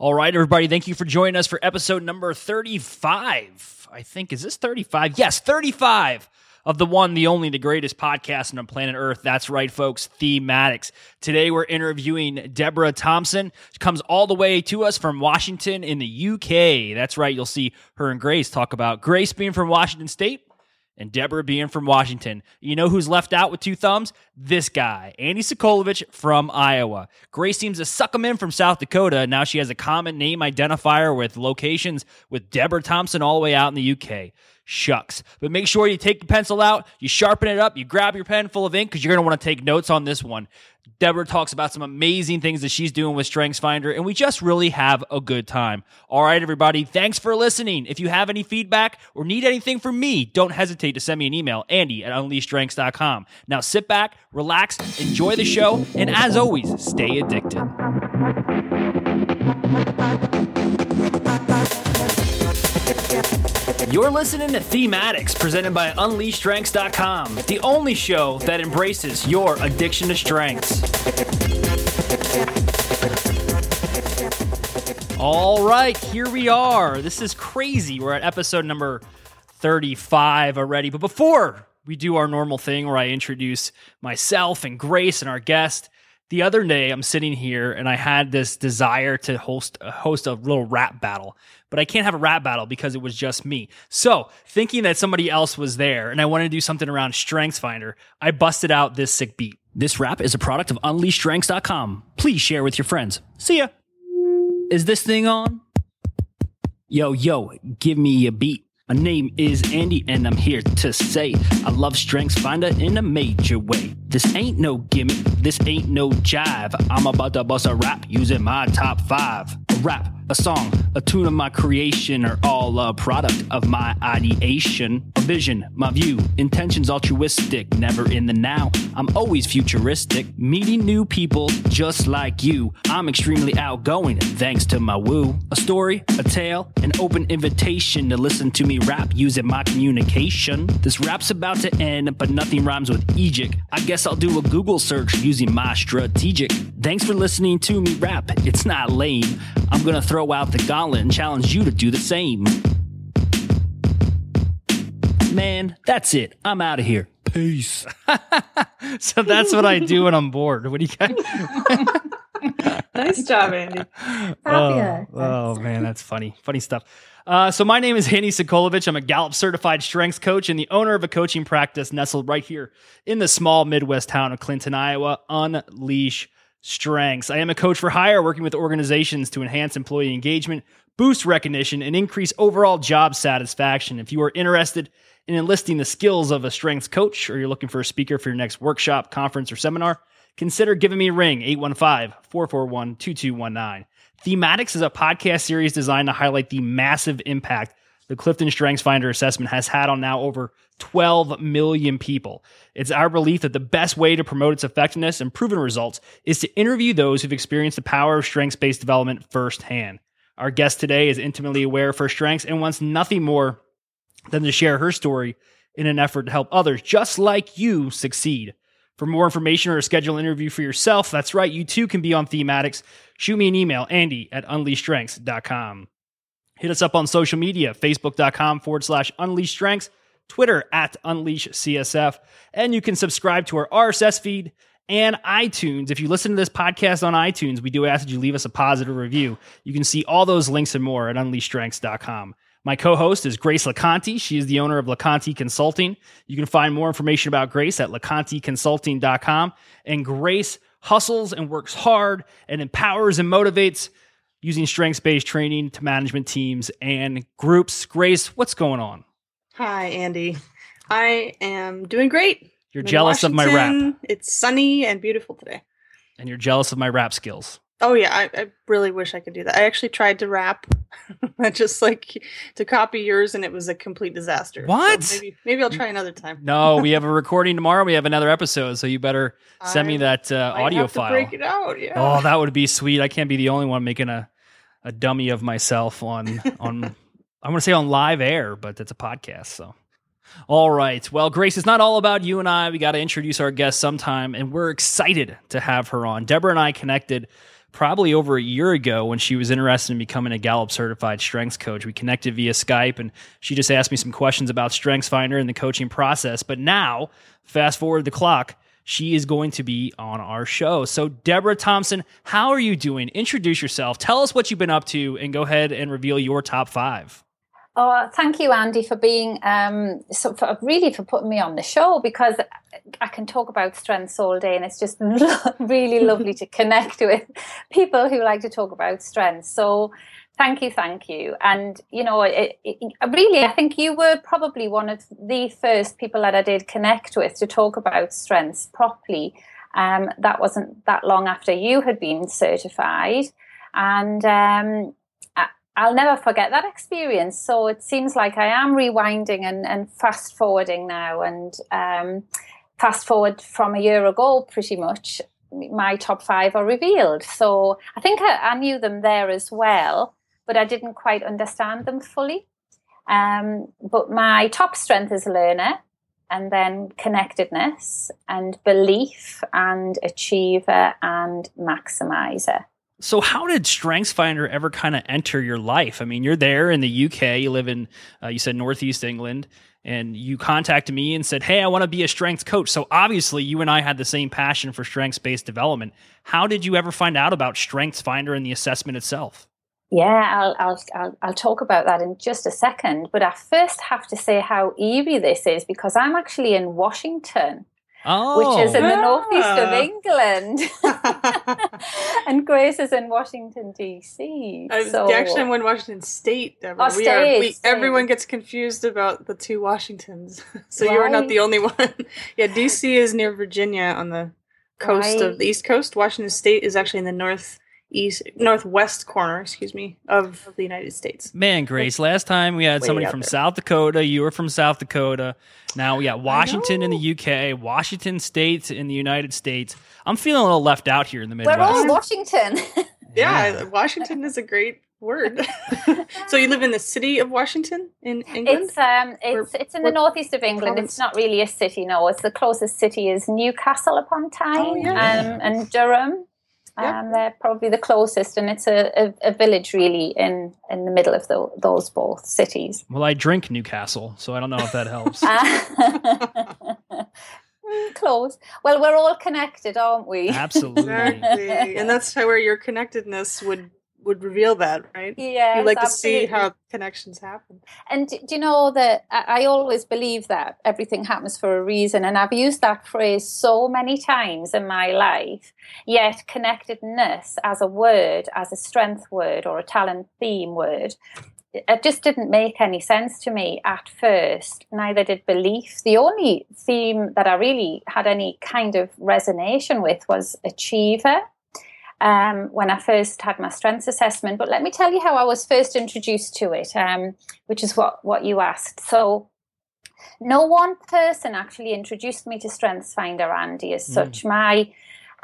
All right, everybody, thank you for joining us for episode number 35. I think, is this 35? Yes, 35 of the one, the only, the greatest podcast on planet Earth. That's right, folks, Thematics. Today we're interviewing Deborah Thompson. She comes all the way to us from Washington in the UK. That's right, you'll see her and Grace talk about Grace being from Washington State and Deborah being from Washington. You know who's left out with two thumbs? This guy, Andy Sokolovich from Iowa. Grace seems to suck him in from South Dakota. Now she has a common name identifier with locations with Deborah Thompson all the way out in the UK. Shucks. But make sure you take the pencil out, you sharpen it up, you grab your pen full of ink because you're going to want to take notes on this one. Deborah talks about some amazing things that she's doing with StrengthsFinder, and we just really have a good time. All right, everybody, thanks for listening. If you have any feedback or need anything from me, don't hesitate to send me an email, Andy at UnleashStrengths.com. Now sit back, relax, enjoy the show, and as always, stay addicted. You're listening to Thematics, presented by UnleashStrengths.com, the only show that embraces your addiction to strengths. All right, here we are. This is crazy. We're at episode number 35 already. But before we do our normal thing where I introduce myself and Grace and our guest, the other day I'm sitting here and I had this desire to host host a little rap battle but I can't have a rap battle because it was just me. So, thinking that somebody else was there and I wanted to do something around StrengthsFinder, I busted out this sick beat. This rap is a product of UnleashStrengths.com. Please share with your friends. See ya. Is this thing on? Yo, yo, give me a beat. My name is Andy, and I'm here to say I love StrengthsFinder in a major way. This ain't no gimmick, this ain't no jive. I'm about to bust a rap using my top five. A rap a song, a tune of my creation are all a product of my ideation. A vision, my view, intentions altruistic, never in the now. I'm always futuristic, meeting new people just like you. I'm extremely outgoing thanks to my woo. A story, a tale, an open invitation to listen to me rap using my communication. This rap's about to end, but nothing rhymes with Egypt. I guess I'll do a Google search using my strategic. Thanks for listening to me rap. It's not lame. I'm gonna throw throw out the gauntlet and challenge you to do the same. Man, that's it. I'm out of here. Peace. so that's what I do when I'm bored. What do you guys? nice job, Andy. Oh, oh, man, that's funny. Funny stuff. Uh, so my name is Andy Sokolovich. I'm a Gallup certified strengths coach and the owner of a coaching practice nestled right here in the small Midwest town of Clinton, Iowa. Unleash strengths. I am a coach for hire, working with organizations to enhance employee engagement, boost recognition, and increase overall job satisfaction. If you are interested in enlisting the skills of a strengths coach or you're looking for a speaker for your next workshop, conference, or seminar, consider giving me a ring 815 441 2219. Thematics is a podcast series designed to highlight the massive impact the Clifton Strengths Finder assessment has had on now over 12 million people. It's our belief that the best way to promote its effectiveness and proven results is to interview those who've experienced the power of strengths based development firsthand. Our guest today is intimately aware of her strengths and wants nothing more than to share her story in an effort to help others just like you succeed. For more information or to schedule an interview for yourself, that's right, you too can be on Thematics. Shoot me an email, andy at unleashstrengths.com. Hit us up on social media, facebook.com forward slash unleash strengths, Twitter at unleash CSF, and you can subscribe to our RSS feed and iTunes. If you listen to this podcast on iTunes, we do ask that you leave us a positive review. You can see all those links and more at unleashstrengths.com. My co host is Grace LeConte. She is the owner of LeConte Consulting. You can find more information about Grace at leconteconsulting.com. And Grace hustles and works hard and empowers and motivates using strengths based training to management teams and groups. Grace, what's going on? Hi, Andy. I am doing great. You're jealous of my rap. It's sunny and beautiful today. And you're jealous of my rap skills. Oh yeah, I, I really wish I could do that. I actually tried to rap, just like to copy yours, and it was a complete disaster. What? So maybe maybe I'll try another time. no, we have a recording tomorrow. We have another episode, so you better send I me that uh, audio file. break it out. Yeah. Oh, that would be sweet. I can't be the only one making a a dummy of myself on on I want to say on live air, but it's a podcast, so. All right. Well, Grace, it's not all about you and I. We got to introduce our guest sometime, and we're excited to have her on. Deborah and I connected probably over a year ago when she was interested in becoming a Gallup certified strengths coach. We connected via Skype and she just asked me some questions about StrengthsFinder and the coaching process. But now, fast forward the clock, she is going to be on our show. So, Deborah Thompson, how are you doing? Introduce yourself, tell us what you've been up to, and go ahead and reveal your top five. Oh, thank you, Andy, for being um, so for, really for putting me on the show because I can talk about strengths all day, and it's just really lovely to connect with people who like to talk about strengths. So, thank you, thank you, and you know, it, it, really, I think you were probably one of the first people that I did connect with to talk about strengths properly. Um, that wasn't that long after you had been certified, and um, I'll never forget that experience. So it seems like I am rewinding and, and fast forwarding now. And um, fast forward from a year ago, pretty much, my top five are revealed. So I think I, I knew them there as well, but I didn't quite understand them fully. Um, but my top strength is learner, and then connectedness, and belief, and achiever, and maximizer. So, how did StrengthsFinder ever kind of enter your life? I mean, you're there in the UK. You live in, uh, you said Northeast England, and you contacted me and said, "Hey, I want to be a strength coach." So, obviously, you and I had the same passion for strengths-based development. How did you ever find out about StrengthsFinder and the assessment itself? Yeah, I'll, I'll, I'll, I'll talk about that in just a second. But I first have to say how eerie this is because I'm actually in Washington oh, which is in the oh. northeast of England. and Grace is in Washington D.C. Uh, so actually, I'm in Washington State. Deborah. Oh, we state, are, we, state. Everyone gets confused about the two Washingtons, so right. you're not the only one. yeah, D.C. is near Virginia on the coast right. of the East Coast. Washington State is actually in the north east northwest corner, excuse me, of the United States. Man, Grace, last time we had somebody from there. South Dakota. You were from South Dakota. Now we got Washington in the UK, Washington State in the United States. I'm feeling a little left out here in the Midwest. We're all Washington. yeah, yeah, Washington is a great word. so you live in the city of Washington in England? It's um it's or, it's in the northeast of England. Province? It's not really a city, no. It's the closest city is Newcastle upon Tyne oh, yeah. um, and Durham. Yeah. Um, they're probably the closest, and it's a, a, a village really in, in the middle of the, those both cities. Well, I drink Newcastle, so I don't know if that helps. Mm, close. Well, we're all connected, aren't we? Absolutely. Exactly. and that's how where your connectedness would would reveal that, right? Yeah, you like absolutely. to see how connections happen. And do you know that I always believe that everything happens for a reason, and I've used that phrase so many times in my life. Yet, connectedness as a word, as a strength word or a talent theme word, it just didn't make any sense to me at first. Neither did belief. The only theme that I really had any kind of resonation with was achiever um, when I first had my strengths assessment. But let me tell you how I was first introduced to it, um, which is what, what you asked. So, no one person actually introduced me to StrengthsFinder, Andy, as mm. such. My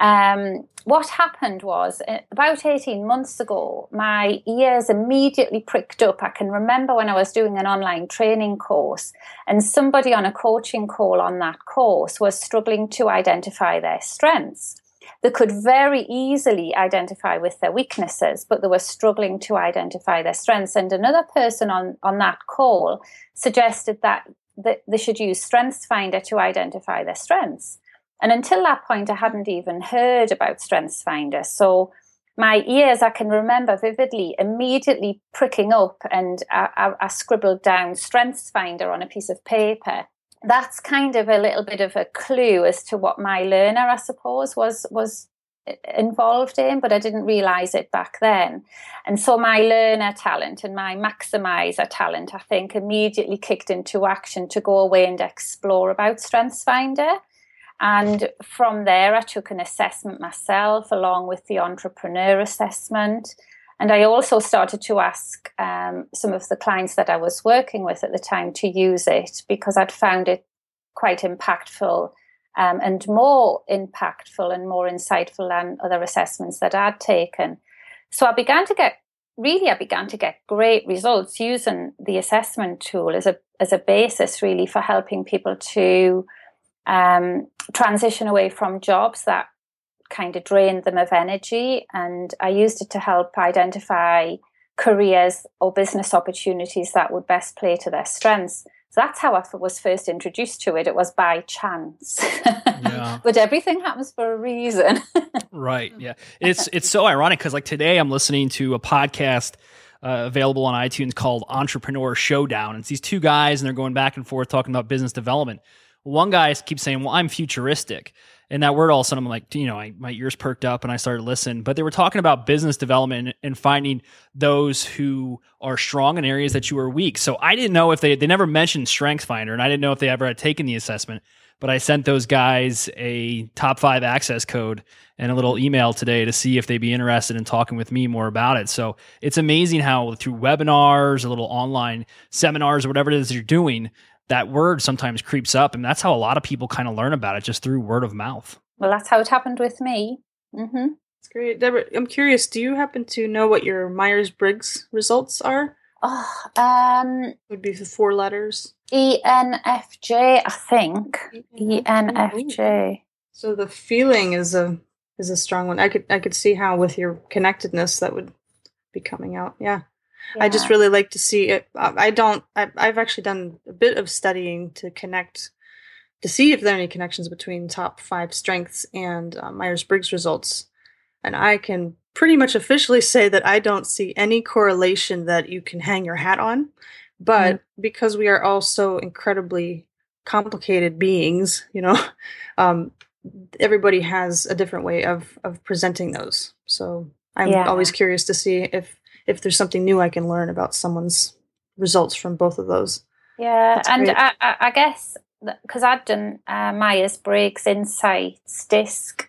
um, what happened was uh, about 18 months ago, my ears immediately pricked up. I can remember when I was doing an online training course, and somebody on a coaching call on that course was struggling to identify their strengths that could very easily identify with their weaknesses, but they were struggling to identify their strengths. And another person on, on that call suggested that, that they should use StrengthsFinder to identify their strengths. And until that point, I hadn't even heard about StrengthsFinder. So my ears, I can remember vividly, immediately pricking up, and I, I, I scribbled down StrengthsFinder on a piece of paper that's kind of a little bit of a clue as to what my learner, I suppose, was was involved in, but I didn't realize it back then. And so my learner talent and my maximizer talent, I think, immediately kicked into action to go away and explore about StrengthsFinder. And from there, I took an assessment myself along with the entrepreneur assessment. And I also started to ask um, some of the clients that I was working with at the time to use it because I'd found it quite impactful um, and more impactful and more insightful than other assessments that I'd taken. So I began to get really I began to get great results using the assessment tool as a as a basis really for helping people to um, transition away from jobs that kind of drained them of energy. And I used it to help identify careers or business opportunities that would best play to their strengths. So that's how I was first introduced to it. It was by chance. Yeah. but everything happens for a reason. right. Yeah. It's it's so ironic because like today I'm listening to a podcast uh, available on iTunes called Entrepreneur Showdown. It's these two guys and they're going back and forth talking about business development. One guy keeps saying, "Well, I'm futuristic," and that word all of a sudden I'm like, you know, I, my ears perked up and I started listening. But they were talking about business development and finding those who are strong in areas that you are weak. So I didn't know if they they never mentioned Strength Finder, and I didn't know if they ever had taken the assessment. But I sent those guys a top five access code and a little email today to see if they'd be interested in talking with me more about it. So it's amazing how through webinars, a little online seminars, or whatever it is you're doing, that word sometimes creeps up. And that's how a lot of people kind of learn about it, just through word of mouth. Well, that's how it happened with me. Mm-hmm. That's great. Deborah, I'm curious, do you happen to know what your Myers Briggs results are? Oh, um, would be the four letters. ENFJ, I think. ENFJ. So the feeling is a is a strong one. I could I could see how with your connectedness that would be coming out. Yeah. I just really like to see it. I don't. I, I've actually done a bit of studying to connect to see if there are any connections between top five strengths and uh, Myers Briggs results, and I can pretty much officially say that I don't see any correlation that you can hang your hat on. But mm-hmm. because we are all so incredibly complicated beings, you know, um, everybody has a different way of of presenting those. So I'm yeah. always curious to see if if there's something new I can learn about someone's results from both of those. Yeah, That's and I, I, guess because I'd done uh, Myers Briggs, Insights, DISC,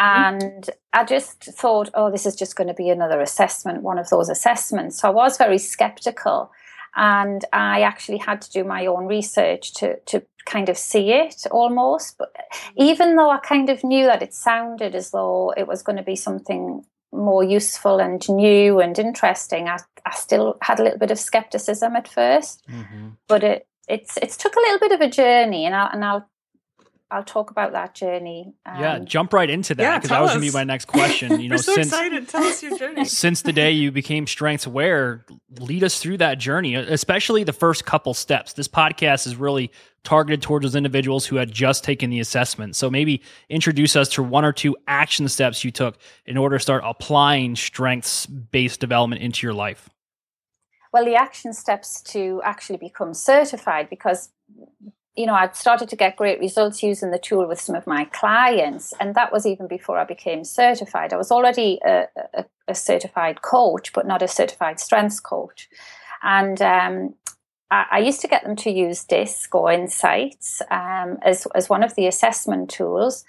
mm-hmm. and mm-hmm. I just thought, oh, this is just going to be another assessment, one of those assessments. So I was very skeptical, and I actually had to do my own research to to kind of see it almost. But mm-hmm. even though I kind of knew that it sounded as though it was going to be something more useful and new and interesting, I, I still had a little bit of skepticism at 1st mm-hmm. but it it's it's took a little bit of a journey, and I'll and I'll I'll talk about that journey. Um, yeah, jump right into that because yeah, that was going to be my next question. You know, so since, excited. Tell us your journey. since the day you became strengths aware, lead us through that journey, especially the first couple steps. This podcast is really targeted towards those individuals who had just taken the assessment. So maybe introduce us to one or two action steps you took in order to start applying strengths based development into your life. Well, the action steps to actually become certified because you know, I'd started to get great results using the tool with some of my clients, and that was even before I became certified. I was already a, a, a certified coach, but not a certified strengths coach. And um, I, used to get them to use DISC or Insights um, as, as one of the assessment tools.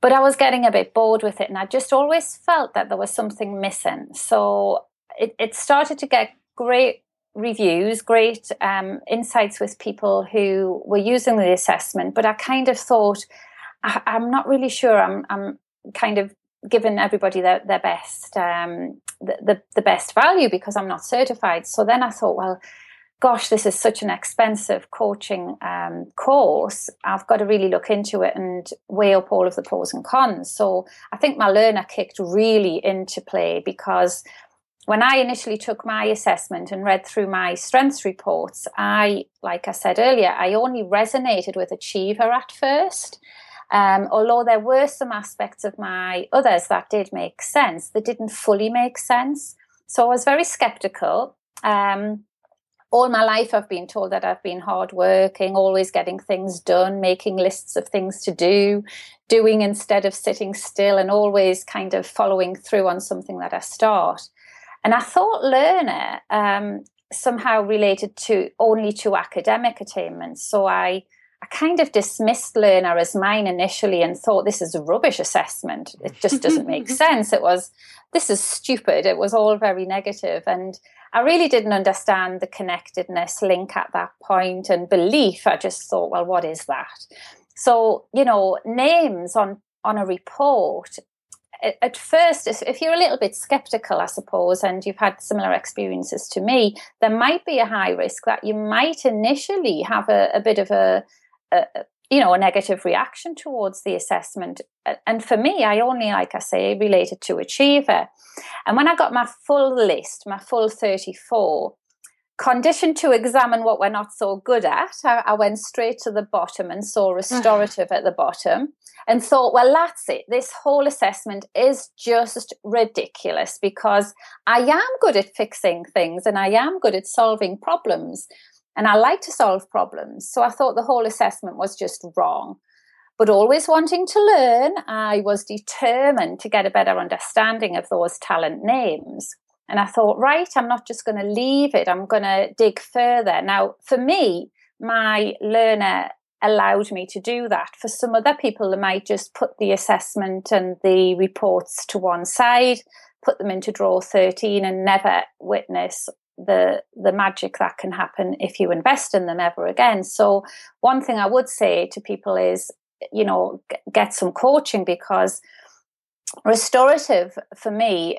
But I was getting a bit bored with it, and I just always felt that there was something missing. So it, it started to get great reviews, great um, insights with people who were using the assessment. But I kind of thought, I, am not really sure. I'm, I'm kind of giving everybody their, their best, um, the, the, the best value because I'm not certified. So then I thought, well, gosh, this is such an expensive coaching um, course. I've got to really look into it and weigh up all of the pros and cons. So I think my learner kicked really into play because when I initially took my assessment and read through my strengths reports, I, like I said earlier, I only resonated with achiever at first. Um, although there were some aspects of my others that did make sense, they didn't fully make sense. So I was very skeptical. Um, all my life I've been told that I've been hardworking, always getting things done, making lists of things to do, doing instead of sitting still, and always kind of following through on something that I start. And I thought learner um, somehow related to only to academic attainment. So I I kind of dismissed learner as mine initially and thought this is a rubbish assessment. It just doesn't make sense. It was this is stupid. It was all very negative and I really didn't understand the connectedness link at that point and belief. I just thought, well, what is that? So, you know, names on on a report at first, if you're a little bit skeptical, I suppose, and you've had similar experiences to me, there might be a high risk that you might initially have a, a bit of a, a, you know, a negative reaction towards the assessment. And for me, I only, like I say, related to achiever. And when I got my full list, my full 34, conditioned to examine what we're not so good at, I, I went straight to the bottom and saw mm. restorative at the bottom and thought, well, that's it. This whole assessment is just ridiculous because I am good at fixing things and I am good at solving problems. And I like to solve problems. So I thought the whole assessment was just wrong. But always wanting to learn, I was determined to get a better understanding of those talent names. And I thought, right, I'm not just going to leave it, I'm going to dig further. Now, for me, my learner allowed me to do that. For some other people, they might just put the assessment and the reports to one side, put them into drawer 13 and never witness the the magic that can happen if you invest in them ever again. So one thing I would say to people is, you know, get some coaching because restorative for me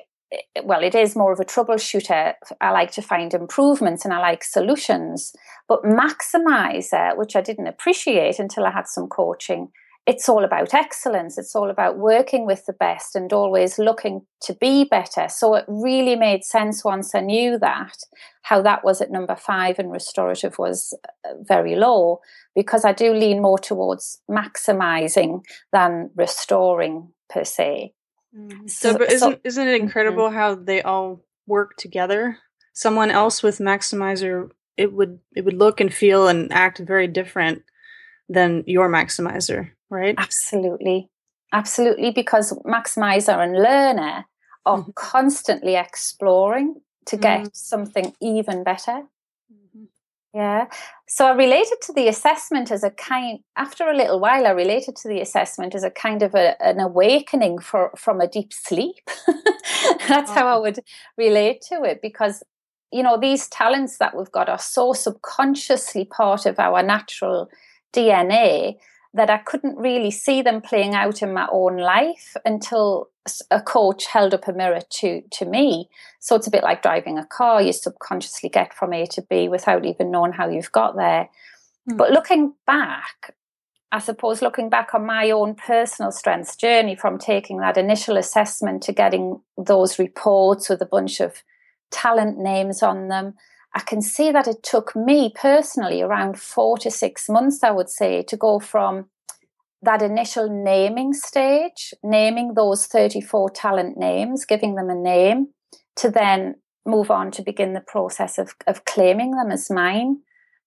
well, it is more of a troubleshooter. I like to find improvements and I like solutions. But maximizer, which I didn't appreciate until I had some coaching, it's all about excellence. It's all about working with the best and always looking to be better. So it really made sense once I knew that, how that was at number five and restorative was uh, very low, because I do lean more towards maximizing than restoring per se. Mm-hmm. So, but isn't so, isn't it mm-hmm. incredible mm-hmm. how they all work together? Someone else with maximizer, it would it would look and feel and act very different than your maximizer, right? Absolutely, absolutely. Because maximizer and learner are mm-hmm. constantly exploring to get mm-hmm. something even better. Yeah. So I related to the assessment as a kind, after a little while, I related to the assessment as a kind of a, an awakening for, from a deep sleep. That's how I mm. would relate to it because, you know, these talents that we've got are so subconsciously part of our natural DNA that I couldn't really see them playing out in my own life until a coach held up a mirror to to me. So it's a bit like driving a car; you subconsciously get from A to B without even knowing how you've got there. Mm. But looking back, I suppose looking back on my own personal strengths journey from taking that initial assessment to getting those reports with a bunch of talent names on them I can see that it took me personally around four to six months, I would say, to go from that initial naming stage, naming those 34 talent names, giving them a name, to then move on to begin the process of, of claiming them as mine.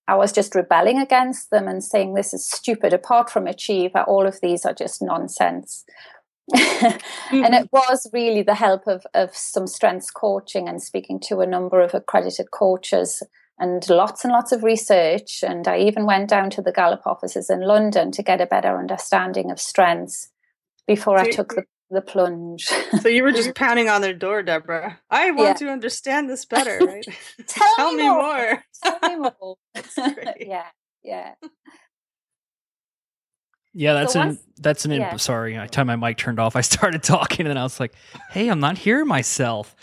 I was just rebelling against them and saying, This is stupid. Apart from Achiever, all of these are just nonsense. And mm-hmm. it was really the help of, of some strengths coaching and speaking to a number of accredited coaches and lots and lots of research. And I even went down to the Gallup offices in London to get a better understanding of strengths before so I took the, the plunge. so you were just pounding on their door, Deborah. I want yeah. to understand this better, right? Tell, Tell, me more. more. Tell me more. yeah, yeah. Yeah, that's so an that's an yeah. sorry. I time my mic turned off. I started talking and then I was like, "Hey, I'm not hearing myself."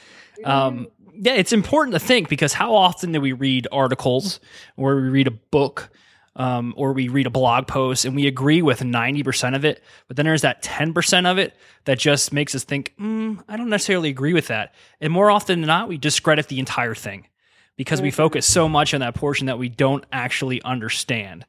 Um, yeah, it's important to think because how often do we read articles or we read a book um, or we read a blog post and we agree with 90% of it, but then there's that 10% of it that just makes us think, mm, I don't necessarily agree with that. And more often than not, we discredit the entire thing because mm-hmm. we focus so much on that portion that we don't actually understand.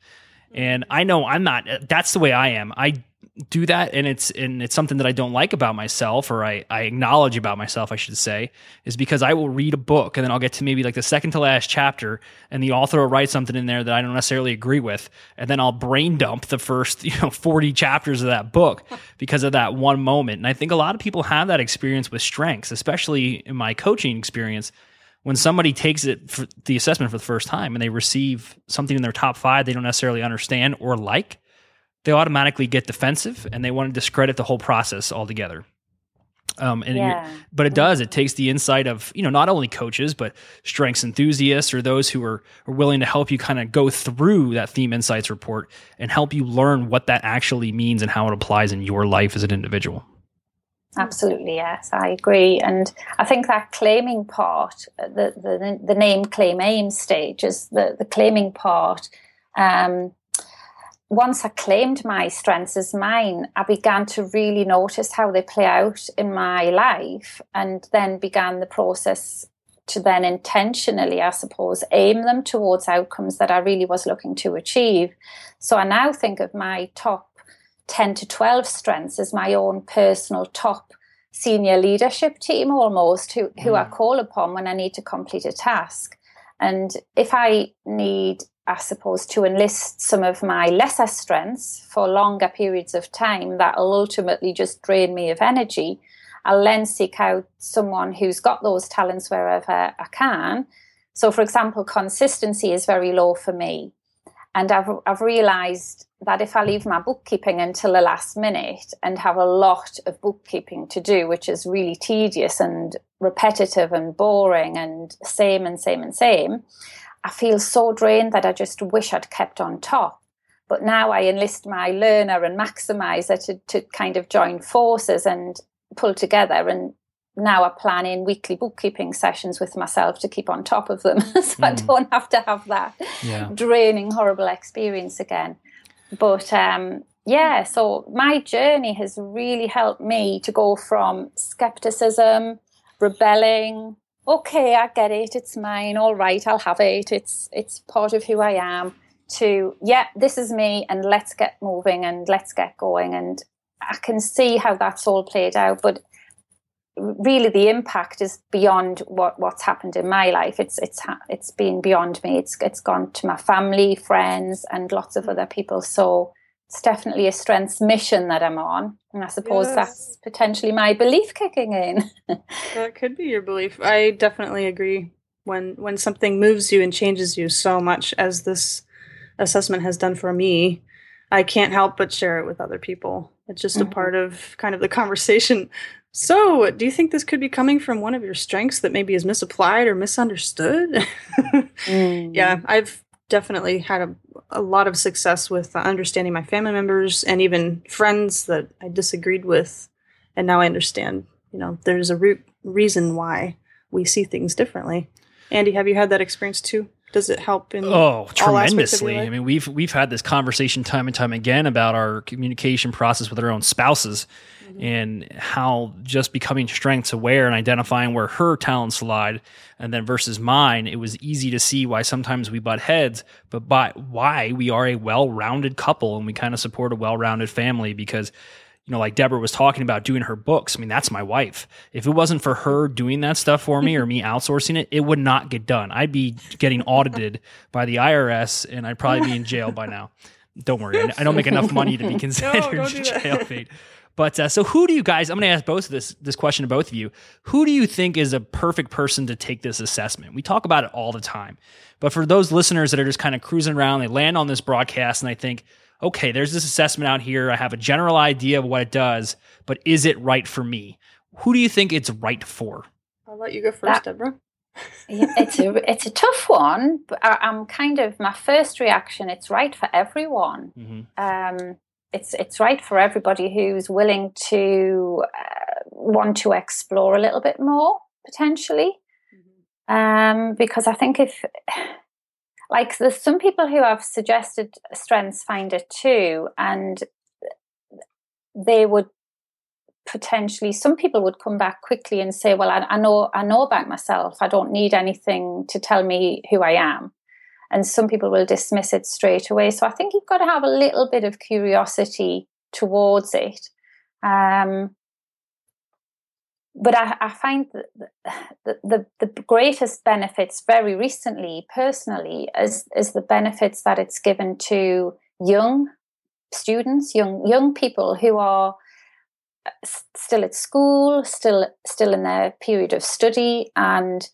And I know I'm not that's the way I am. I do that and it's and it's something that I don't like about myself or I, I acknowledge about myself, I should say, is because I will read a book and then I'll get to maybe like the second to last chapter and the author will write something in there that I don't necessarily agree with. And then I'll brain dump the first, you know, 40 chapters of that book because of that one moment. And I think a lot of people have that experience with strengths, especially in my coaching experience when somebody takes it for the assessment for the first time and they receive something in their top five they don't necessarily understand or like, they automatically get defensive and they want to discredit the whole process altogether. Um, and yeah. but it does. It takes the insight of you know not only coaches but strengths enthusiasts or those who are, are willing to help you kind of go through that theme insights report and help you learn what that actually means and how it applies in your life as an individual. Absolutely, yes, I agree. And I think that claiming part, the the, the name claim aim stage is the, the claiming part. Um, once I claimed my strengths as mine, I began to really notice how they play out in my life and then began the process to then intentionally, I suppose, aim them towards outcomes that I really was looking to achieve. So I now think of my top 10 to 12 strengths as my own personal top senior leadership team almost who, who mm. I call upon when I need to complete a task. And if I need I suppose, to enlist some of my lesser strengths for longer periods of time that'll ultimately just drain me of energy. I'll then seek out someone who's got those talents wherever I can. So, for example, consistency is very low for me. And I've, I've realized that if I leave my bookkeeping until the last minute and have a lot of bookkeeping to do, which is really tedious and repetitive and boring and same and same and same, I feel so drained that I just wish I'd kept on top. But now I enlist my learner and maximizer to, to kind of join forces and pull together. And now I plan in weekly bookkeeping sessions with myself to keep on top of them so mm. I don't have to have that yeah. draining, horrible experience again. But um, yeah, so my journey has really helped me to go from skepticism, rebelling, okay, I get it, it's mine, all right, I'll have it, it's it's part of who I am, to yeah, this is me and let's get moving and let's get going. And I can see how that's all played out, but really the impact is beyond what what's happened in my life it's it's it's been beyond me it's it's gone to my family friends and lots of other people so it's definitely a strengths mission that I'm on. And I suppose yes. that's potentially my belief kicking in. that could be your belief. I definitely agree. When when something moves you and changes you so much as this assessment has done for me, I can't help but share it with other people. It's just mm-hmm. a part of kind of the conversation. So, do you think this could be coming from one of your strengths that maybe is misapplied or misunderstood? mm. Yeah, I've definitely had a, a lot of success with uh, understanding my family members and even friends that I disagreed with. And now I understand, you know, there's a root reason why we see things differently. Andy, have you had that experience too? Does it help in oh tremendously? I mean, we've we've had this conversation time and time again about our communication process with our own spouses mm-hmm. and how just becoming strengths aware and identifying where her talents lied and then versus mine, it was easy to see why sometimes we butt heads, but by why we are a well-rounded couple and we kind of support a well-rounded family because you know, like Deborah was talking about doing her books. I mean, that's my wife. If it wasn't for her doing that stuff for me or me outsourcing it, it would not get done. I'd be getting audited by the IRS and I'd probably be in jail by now. Don't worry, I don't make enough money to be considered no, jailbait. But uh, so, who do you guys? I'm going to ask both of this this question to both of you. Who do you think is a perfect person to take this assessment? We talk about it all the time, but for those listeners that are just kind of cruising around, they land on this broadcast and they think, okay, there's this assessment out here. I have a general idea of what it does, but is it right for me? Who do you think it's right for? I'll let you go first, that, Deborah. yeah, it's a it's a tough one. But I, am kind of my first reaction. It's right for everyone. Mm-hmm. Um, it's it's right for everybody who's willing to uh, want to explore a little bit more potentially. Mm-hmm. Um, because I think if like there's some people who have suggested strengths finder too, and they would potentially some people would come back quickly and say well I, I, know i know about myself i don't need anything to tell me who i am and some people will dismiss it straight away. So I think you've got to have a little bit of curiosity towards it. Um, but I, I find the, the, the greatest benefits very recently, personally, is, is the benefits that it's given to young students, young young people who are uh, still at school, still still in their period of study, and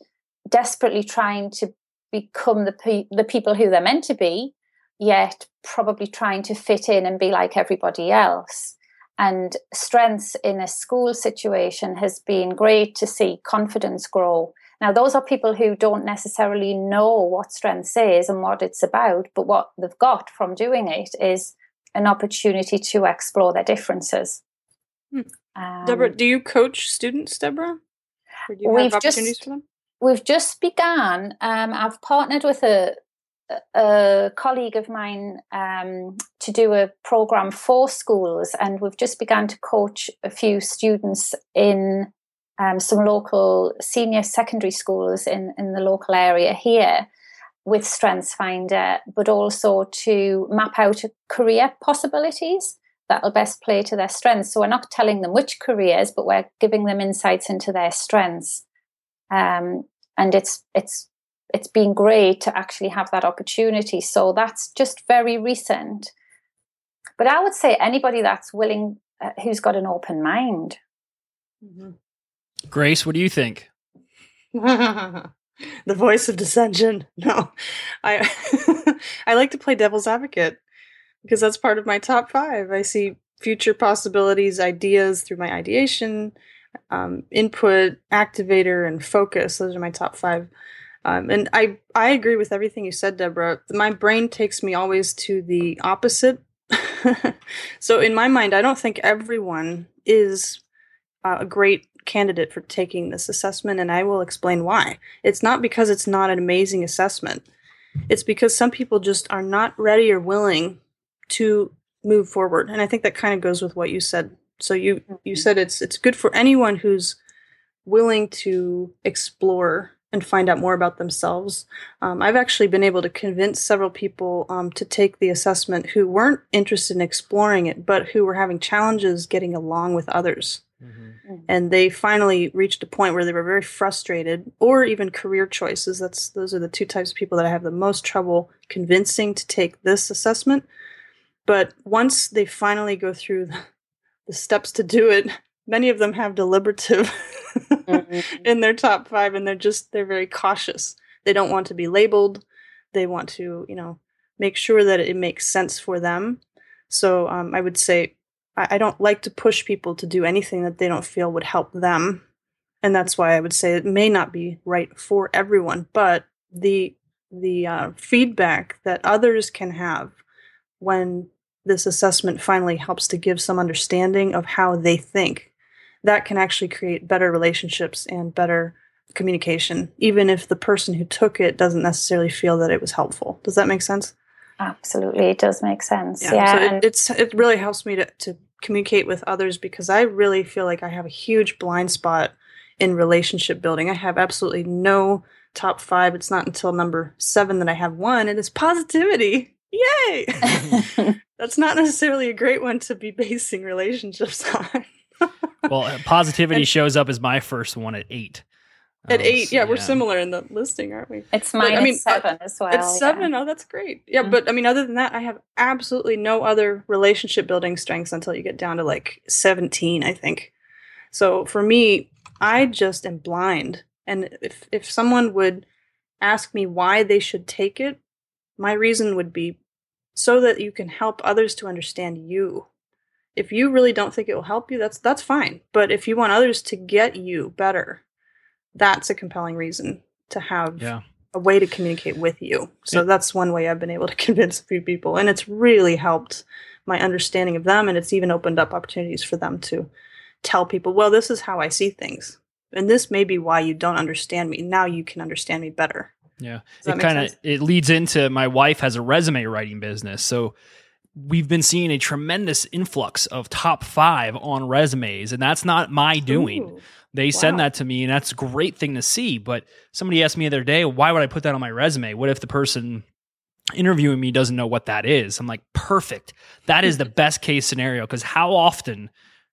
desperately trying to become the pe- the people who they're meant to be, yet probably trying to fit in and be like everybody else. And strengths in a school situation has been great to see confidence grow. Now, those are people who don't necessarily know what strengths is and what it's about, but what they've got from doing it is an opportunity to explore their differences. Hmm. Um, Deborah, do you coach students, Deborah? Or do you have opportunities just, for them? we've just begun. Um, I've partnered with a a colleague of mine um, to do a program for schools, and we've just begun to coach a few students in um, some local senior secondary schools in, in the local area here with Strengths Finder, but also to map out career possibilities that'll best play to their strengths. So we're not telling them which careers, but we're giving them insights into their strengths. Um, and it's it's it's been great to actually have that opportunity. So that's just very recent. But I would say anybody that's willing, uh, who's got an open mind. Mm-hmm. Grace, what do you think? the voice of dissension. No, I I like to play devil's advocate because that's part of my top five. I see future possibilities, ideas through my ideation, um, input, activator, and focus. Those are my top five. Um, and I I agree with everything you said, Deborah. My brain takes me always to the opposite. so in my mind, I don't think everyone is uh, a great candidate for taking this assessment, and I will explain why. It's not because it's not an amazing assessment. It's because some people just are not ready or willing to move forward. And I think that kind of goes with what you said. So you you mm-hmm. said it's it's good for anyone who's willing to explore and find out more about themselves. Um, I've actually been able to convince several people um, to take the assessment who weren't interested in exploring it, but who were having challenges getting along with others. Mm-hmm. Mm. And they finally reached a point where they were very frustrated, or even career choices. That's those are the two types of people that I have the most trouble convincing to take this assessment. But once they finally go through the steps to do it, many of them have deliberative mm-hmm. in their top five, and they're just they're very cautious. They don't want to be labeled. They want to, you know, make sure that it makes sense for them. So um, I would say I, I don't like to push people to do anything that they don't feel would help them, and that's why I would say it may not be right for everyone. But the the uh, feedback that others can have when this assessment finally helps to give some understanding of how they think. That can actually create better relationships and better communication, even if the person who took it doesn't necessarily feel that it was helpful. Does that make sense? Absolutely, it does make sense. Yeah, yeah so it, it's it really helps me to, to communicate with others because I really feel like I have a huge blind spot in relationship building. I have absolutely no top five. It's not until number seven that I have one, and it's positivity. Yay! That's not necessarily a great one to be basing relationships on. Well, uh, positivity and, shows up as my first one at eight. At um, eight, yeah, yeah, we're similar in the listing, aren't we? It's mine. But, I mean, seven as well. It's seven. Yeah. Oh, that's great. Yeah, mm-hmm. but I mean, other than that, I have absolutely no other relationship building strengths until you get down to like seventeen, I think. So for me, I just am blind, and if if someone would ask me why they should take it, my reason would be so that you can help others to understand you. If you really don't think it will help you, that's that's fine. But if you want others to get you better, that's a compelling reason to have yeah. a way to communicate with you. So yeah. that's one way I've been able to convince a few people and it's really helped my understanding of them and it's even opened up opportunities for them to tell people, well, this is how I see things. And this may be why you don't understand me. Now you can understand me better. Yeah. It kind of it leads into my wife has a resume writing business. So we've been seeing a tremendous influx of top 5 on resumes and that's not my doing. Ooh, they wow. send that to me and that's a great thing to see, but somebody asked me the other day, why would I put that on my resume? What if the person interviewing me doesn't know what that is? I'm like, "Perfect. That is the best case scenario because how often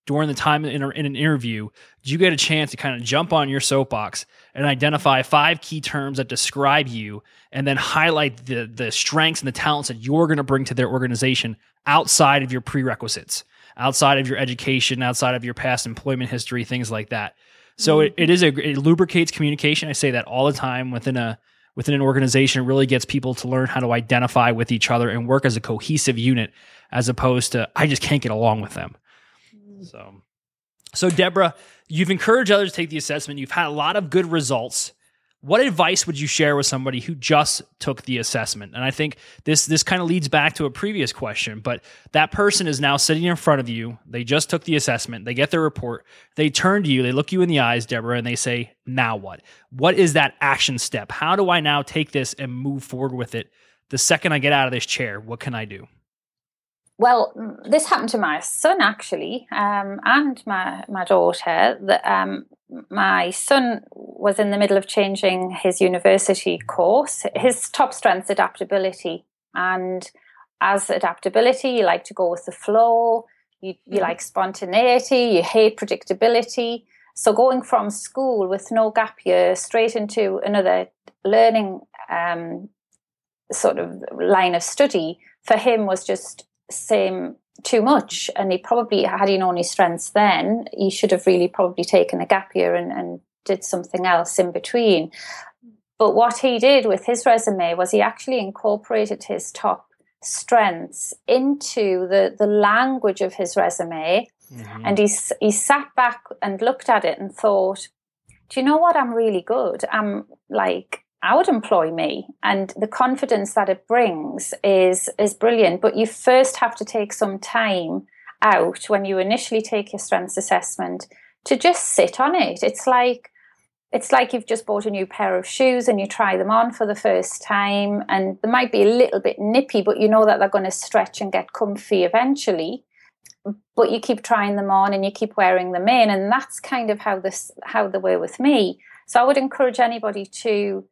during the time in, in an interview, do you get a chance to kind of jump on your soapbox and identify five key terms that describe you and then highlight the, the strengths and the talents that you're going to bring to their organization outside of your prerequisites, outside of your education, outside of your past employment history, things like that. So mm-hmm. it, it is a it lubricates communication. I say that all the time within a within an organization. It really gets people to learn how to identify with each other and work as a cohesive unit, as opposed to I just can't get along with them. So, so Deborah, you've encouraged others to take the assessment. You've had a lot of good results. What advice would you share with somebody who just took the assessment? And I think this this kind of leads back to a previous question, but that person is now sitting in front of you. They just took the assessment. They get their report. They turn to you. They look you in the eyes, Deborah, and they say, "Now what? What is that action step? How do I now take this and move forward with it the second I get out of this chair, what can I do? Well, this happened to my son actually, um, and my my daughter. That um, my son was in the middle of changing his university course. His top strength adaptability, and as adaptability, you like to go with the flow. You you like spontaneity. You hate predictability. So going from school with no gap year straight into another learning um, sort of line of study for him was just same too much and he probably had he known his strengths then he should have really probably taken a gap year and, and did something else in between. But what he did with his resume was he actually incorporated his top strengths into the the language of his resume mm-hmm. and he he sat back and looked at it and thought do you know what? I'm really good. I'm like I would employ me. And the confidence that it brings is is brilliant. But you first have to take some time out when you initially take your strengths assessment to just sit on it. It's like it's like you've just bought a new pair of shoes and you try them on for the first time and they might be a little bit nippy but you know that they're going to stretch and get comfy eventually but you keep trying them on and you keep wearing them in and that's kind of how this how they were with me so i would encourage anybody to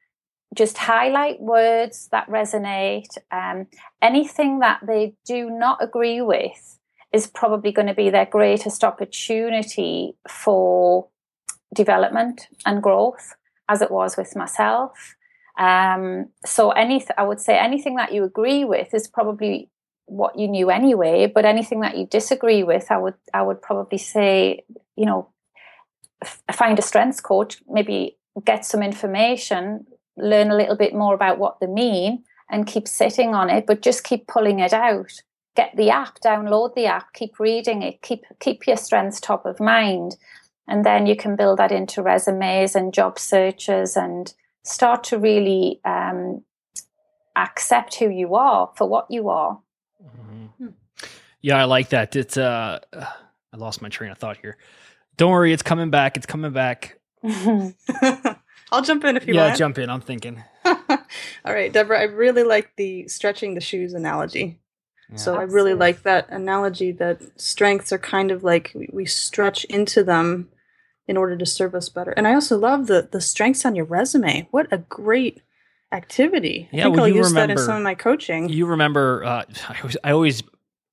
just highlight words that resonate. Um, anything that they do not agree with is probably going to be their greatest opportunity for development and growth, as it was with myself. Um, so, any I would say anything that you agree with is probably what you knew anyway. But anything that you disagree with, I would I would probably say, you know, f- find a strengths coach, maybe get some information learn a little bit more about what they mean and keep sitting on it, but just keep pulling it out. Get the app, download the app, keep reading it, keep keep your strengths top of mind. And then you can build that into resumes and job searches and start to really um, accept who you are for what you are. Mm-hmm. Yeah, I like that. It's uh, I lost my train of thought here. Don't worry, it's coming back. It's coming back. I'll jump in if you yeah, want. Yeah, jump in. I'm thinking. All right, Deborah, I really like the stretching the shoes analogy. Yeah. So I really like that analogy that strengths are kind of like we stretch into them in order to serve us better. And I also love the the strengths on your resume. What a great activity. Yeah, I think well, I'll use remember, that in some of my coaching. You remember uh, I, was, I always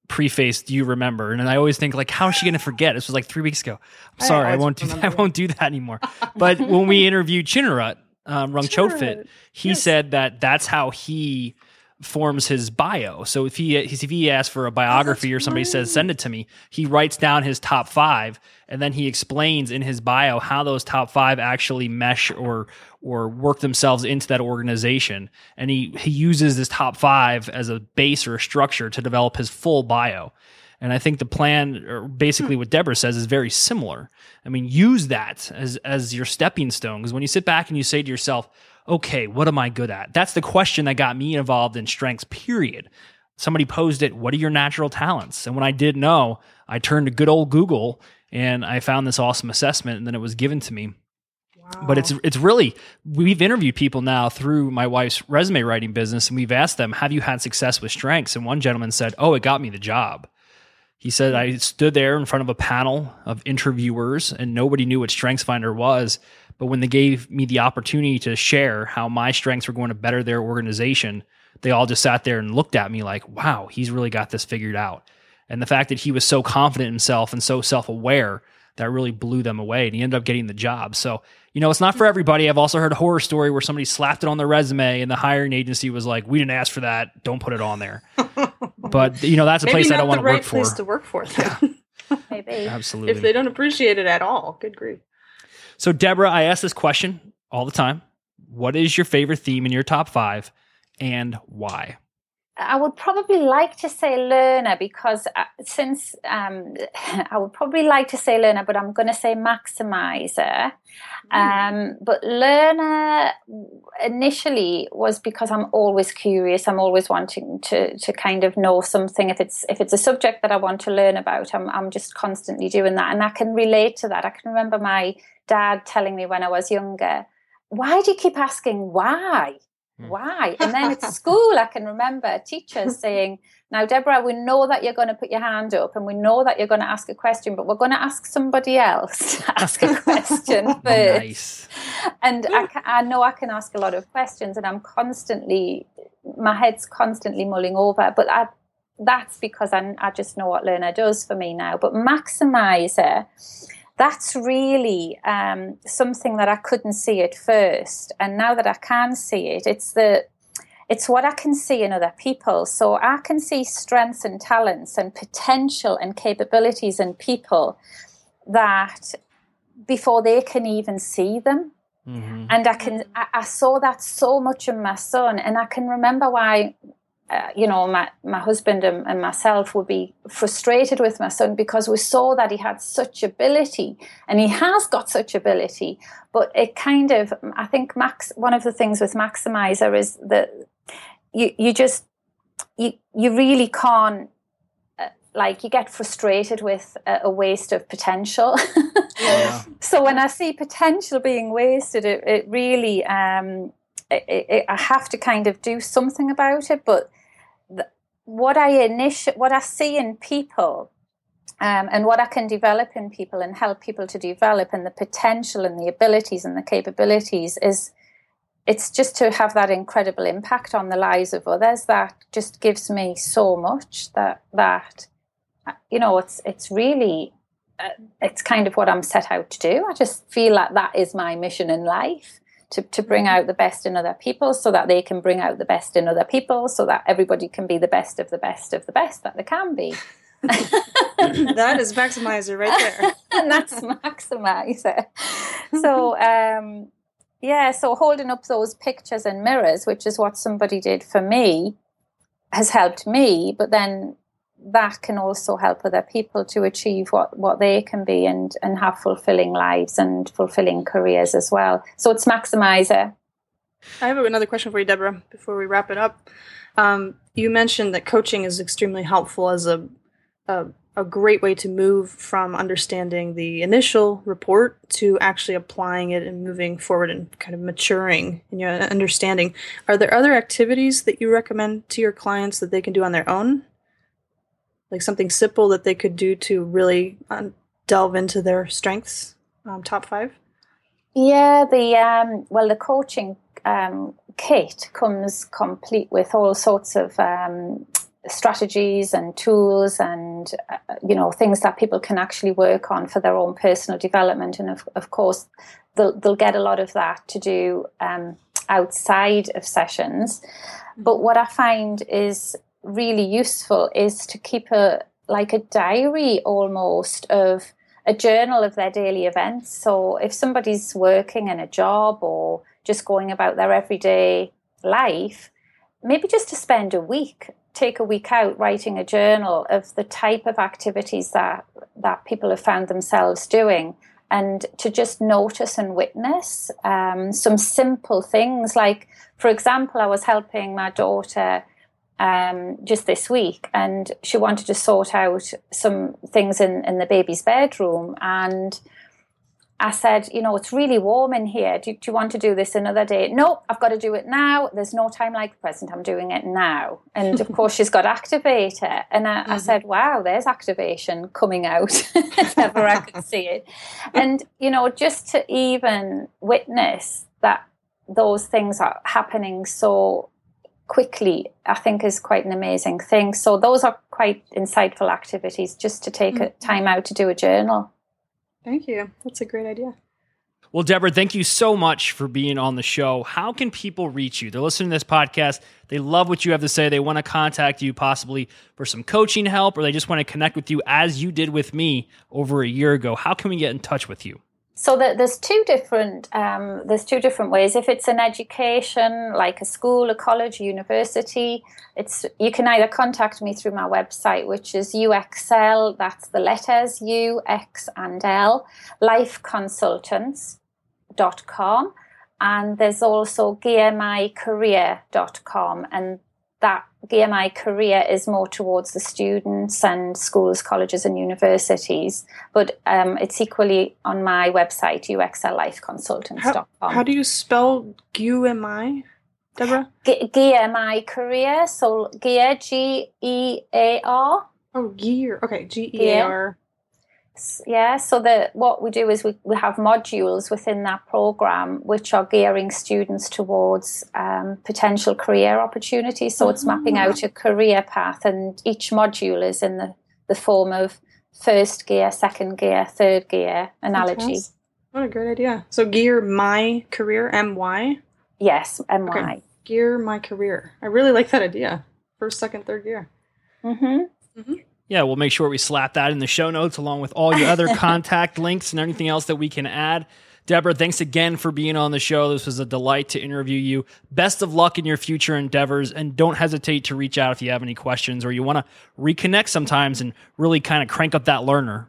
preface do you remember? And i always think like how is she going to forget? This was like three weeks ago. I'm sorry i, I won't do that. i won't do that anymore. But when we interviewed chinarut um, Rungchotfit, he yes. said that that's how he forms his bio. So if he if he asks for a biography oh, or somebody right. says send it to me, he writes down his top five and then he explains in his bio how those top five actually mesh or or work themselves into that organization. And he he uses this top five as a base or a structure to develop his full bio. And I think the plan, or basically hmm. what Deborah says, is very similar. I mean, use that as as your stepping stone because when you sit back and you say to yourself, "Okay, what am I good at?" That's the question that got me involved in strengths. Period. Somebody posed it, "What are your natural talents?" And when I did know, I turned to good old Google and I found this awesome assessment, and then it was given to me. But it's it's really we've interviewed people now through my wife's resume writing business, and we've asked them, "Have you had success with strengths?" And one gentleman said, "Oh, it got me the job." He said, I stood there in front of a panel of interviewers and nobody knew what StrengthsFinder was. But when they gave me the opportunity to share how my strengths were going to better their organization, they all just sat there and looked at me like, wow, he's really got this figured out. And the fact that he was so confident in himself and so self aware that really blew them away. And he ended up getting the job. So, you know, it's not for everybody. I've also heard a horror story where somebody slapped it on their resume and the hiring agency was like, we didn't ask for that. Don't put it on there. but, you know, that's a Maybe place I don't want right to work for. place to work for. Yeah. Maybe. Absolutely. If they don't appreciate it at all, good grief. So, Deborah, I ask this question all the time. What is your favorite theme in your top five and why? I would probably like to say learner because uh, since um, I would probably like to say learner, but I'm going to say maximizer. Mm. Um, but learner initially was because I'm always curious. I'm always wanting to to kind of know something. If it's if it's a subject that I want to learn about, I'm I'm just constantly doing that, and I can relate to that. I can remember my dad telling me when I was younger, "Why do you keep asking why?" Hmm. Why? And then at school, I can remember teachers saying, Now, Deborah, we know that you're going to put your hand up and we know that you're going to ask a question, but we're going to ask somebody else to ask a question first. nice. And I, I know I can ask a lot of questions and I'm constantly, my head's constantly mulling over, but I, that's because I, I just know what learner does for me now. But maximizer, that's really um, something that I couldn't see at first, and now that I can see it, it's the it's what I can see in other people. So I can see strengths and talents and potential and capabilities in people that before they can even see them. Mm-hmm. And I can I, I saw that so much in my son, and I can remember why uh, you know, my, my husband and, and, myself would be frustrated with my son because we saw that he had such ability and he has got such ability. But it kind of, I think, Max, one of the things with Maximizer is that you, you just, you, you really can't, uh, like, you get frustrated with a, a waste of potential. yeah. so when I see potential being wasted, it, it really, um, it, it, I have to kind of do something about it. But what I initiate, what I see in people, um, and what I can develop in people and help people to develop, and the potential and the abilities and the capabilities is it's just to have that incredible impact on the lives of others that just gives me so much that that you know it's it's really uh, it's kind of what I'm set out to do. I just feel like that is my mission in life to, to bring out the best in other people so that they can bring out the best in other people so that everybody can be the best of the best of the best that they can be. that is maximizer right there. and that's maximizer. So um yeah, so holding up those pictures and mirrors, which is what somebody did for me, has helped me, but then that can also help other people to achieve what, what they can be and, and have fulfilling lives and fulfilling careers as well. So it's maximizer. I have another question for you, Deborah, before we wrap it up. Um, you mentioned that coaching is extremely helpful as a, a, a great way to move from understanding the initial report to actually applying it and moving forward and kind of maturing in your understanding. Are there other activities that you recommend to your clients that they can do on their own like something simple that they could do to really um, delve into their strengths um, top five? Yeah the um, well the coaching um, kit comes complete with all sorts of um, strategies and tools and uh, you know things that people can actually work on for their own personal development. And of, of course they'll, they'll get a lot of that to do um, outside of sessions. But what i find is really useful is to keep a like a diary almost of a journal of their daily events. So if somebody's working in a job or just going about their everyday life, maybe just to spend a week, take a week out writing a journal of the type of activities that that people have found themselves doing and to just notice and witness um, some simple things like for example i was helping my daughter um, just this week, and she wanted to sort out some things in, in the baby's bedroom. And I said, you know, it's really warm in here. Do, do, you want to do this another day? No, I've got to do it now. There's no time like the present. I'm doing it now. And of course, she's got activator. And I, mm-hmm. I said, wow, there's activation coming out if ever I could see it. And, you know, just to even witness that those things are happening so quickly, I think is quite an amazing thing. So those are quite insightful activities just to take mm-hmm. a time out to do a journal. Thank you. That's a great idea. Well, Deborah, thank you so much for being on the show. How can people reach you? They're listening to this podcast. They love what you have to say. They want to contact you possibly for some coaching help, or they just want to connect with you as you did with me over a year ago. How can we get in touch with you? So there's two different um, there's two different ways. If it's an education like a school, a college, a university, it's you can either contact me through my website, which is UXL. That's the letters U, X, and L. Lifeconsultants.com, and there's also gearmycareer.com, and that my career is more towards the students and schools, colleges, and universities. But um, it's equally on my website, uxllifeconsultants.com. How, how do you spell GUMI? Deborah? gear my career. So gear, G E A R. Oh, gear. Okay, G E A R. Yeah, so the what we do is we, we have modules within that program which are gearing students towards um, potential career opportunities. So it's mapping ah. out a career path, and each module is in the, the form of first gear, second gear, third gear analogy. Fantastic. What a great idea. So gear my career, M Y? Yes, M Y. Okay. Gear my career. I really like that idea. First, second, third gear. Mm-hmm. Mm-hmm. Yeah, we'll make sure we slap that in the show notes along with all your other contact links and anything else that we can add. Deborah, thanks again for being on the show. This was a delight to interview you. Best of luck in your future endeavors, and don't hesitate to reach out if you have any questions or you want to reconnect sometimes and really kind of crank up that learner.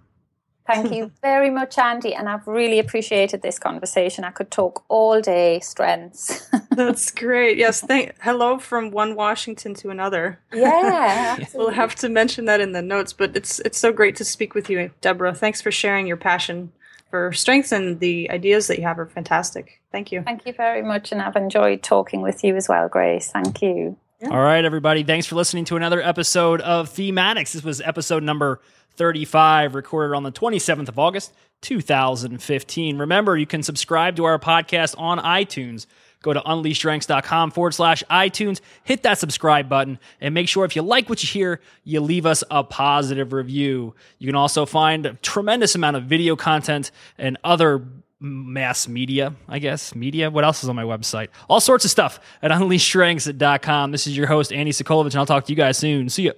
Thank you very much, Andy. And I've really appreciated this conversation. I could talk all day strengths. That's great. Yes. Thank, hello from one Washington to another. Yeah. we'll have to mention that in the notes, but it's it's so great to speak with you, Deborah. Thanks for sharing your passion for strengths and the ideas that you have are fantastic. Thank you. Thank you very much. And I've enjoyed talking with you as well, Grace. Thank you. Yeah. All right, everybody. Thanks for listening to another episode of Theme Addicts. This was episode number 35, recorded on the 27th of August, 2015. Remember, you can subscribe to our podcast on iTunes. Go to unleashedstrengths.com forward slash iTunes, hit that subscribe button, and make sure if you like what you hear, you leave us a positive review. You can also find a tremendous amount of video content and other mass media, I guess. Media. What else is on my website? All sorts of stuff at unleashedstrengths.com. This is your host, Andy Sokolovich, and I'll talk to you guys soon. See ya.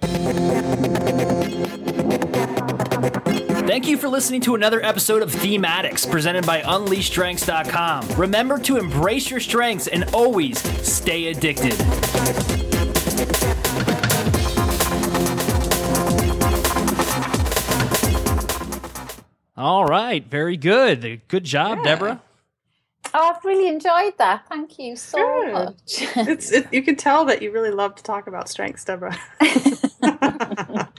Thank you for listening to another episode of Theme Addicts presented by UnleashedStrengths.com. Remember to embrace your strengths and always stay addicted. All right, very good. Good job, yeah. Deborah. Oh, I've really enjoyed that. Thank you so good. much. it's it, you can tell that you really love to talk about strengths, Deborah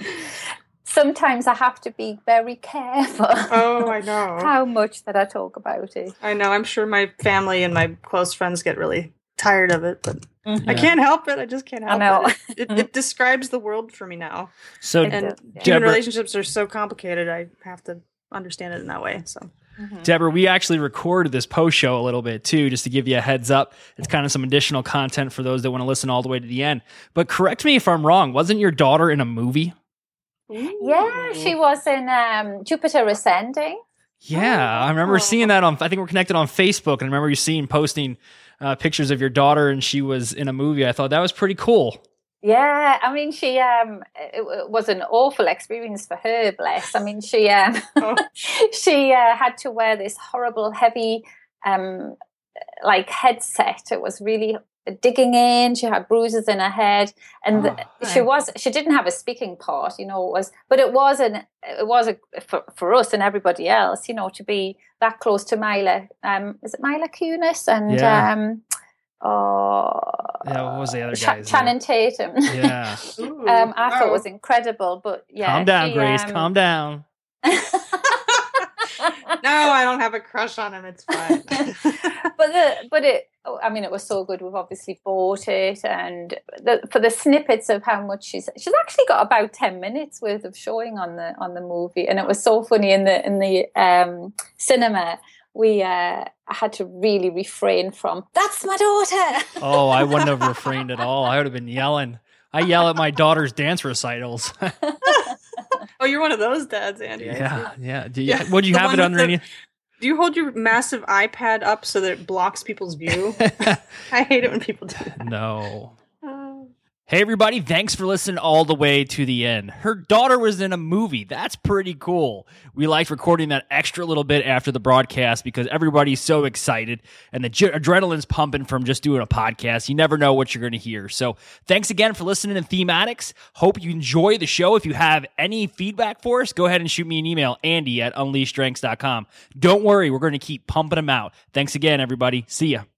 sometimes I have to be very careful. Oh, I know. how much that I talk about it. I know. I'm sure my family and my close friends get really tired of it, but mm-hmm. I can't help it. I just can't help it. It, it. it, describes the world for me now. So, and human relationships are so complicated. I have to understand it in that way. So. Mm-hmm. Deborah, we actually recorded this post show a little bit too, just to give you a heads up. It's kind of some additional content for those that want to listen all the way to the end. But correct me if I'm wrong. Wasn't your daughter in a movie? Ooh. Yeah, she was in um, Jupiter Ascending. Yeah, oh. I remember seeing that on. I think we're connected on Facebook, and I remember you seeing posting uh, pictures of your daughter, and she was in a movie. I thought that was pretty cool. Yeah, I mean, she um, it, was an awful experience for her. Bless. I mean, she um, she uh, had to wear this horrible, heavy um, like headset. It was really digging in she had bruises in her head and oh, she was she didn't have a speaking part you know it was but it was an it was a for, for us and everybody else you know to be that close to Mila um is it Mila Kunis and yeah. um oh yeah what was the other guy Ch- Channing Tatum yeah um I thought it was incredible but yeah calm down she, Grace um, calm down no, I don't have a crush on him. It's fine. but the but it. I mean, it was so good. We've obviously bought it, and the, for the snippets of how much she's she's actually got about ten minutes worth of showing on the on the movie, and it was so funny in the in the um, cinema. We uh, had to really refrain from "That's my daughter." oh, I wouldn't have refrained at all. I would have been yelling. I yell at my daughter's dance recitals. oh, you're one of those dads, Andy. Yeah, yeah. Do you, yeah. Would you have it underneath? Do you hold your massive iPad up so that it blocks people's view? I hate it when people do that. No. Hey, everybody, thanks for listening all the way to the end. Her daughter was in a movie. That's pretty cool. We liked recording that extra little bit after the broadcast because everybody's so excited and the adrenaline's pumping from just doing a podcast. You never know what you're going to hear. So, thanks again for listening to Theme Addicts. Hope you enjoy the show. If you have any feedback for us, go ahead and shoot me an email, Andy at unleashedstrengths.com. Don't worry, we're going to keep pumping them out. Thanks again, everybody. See ya.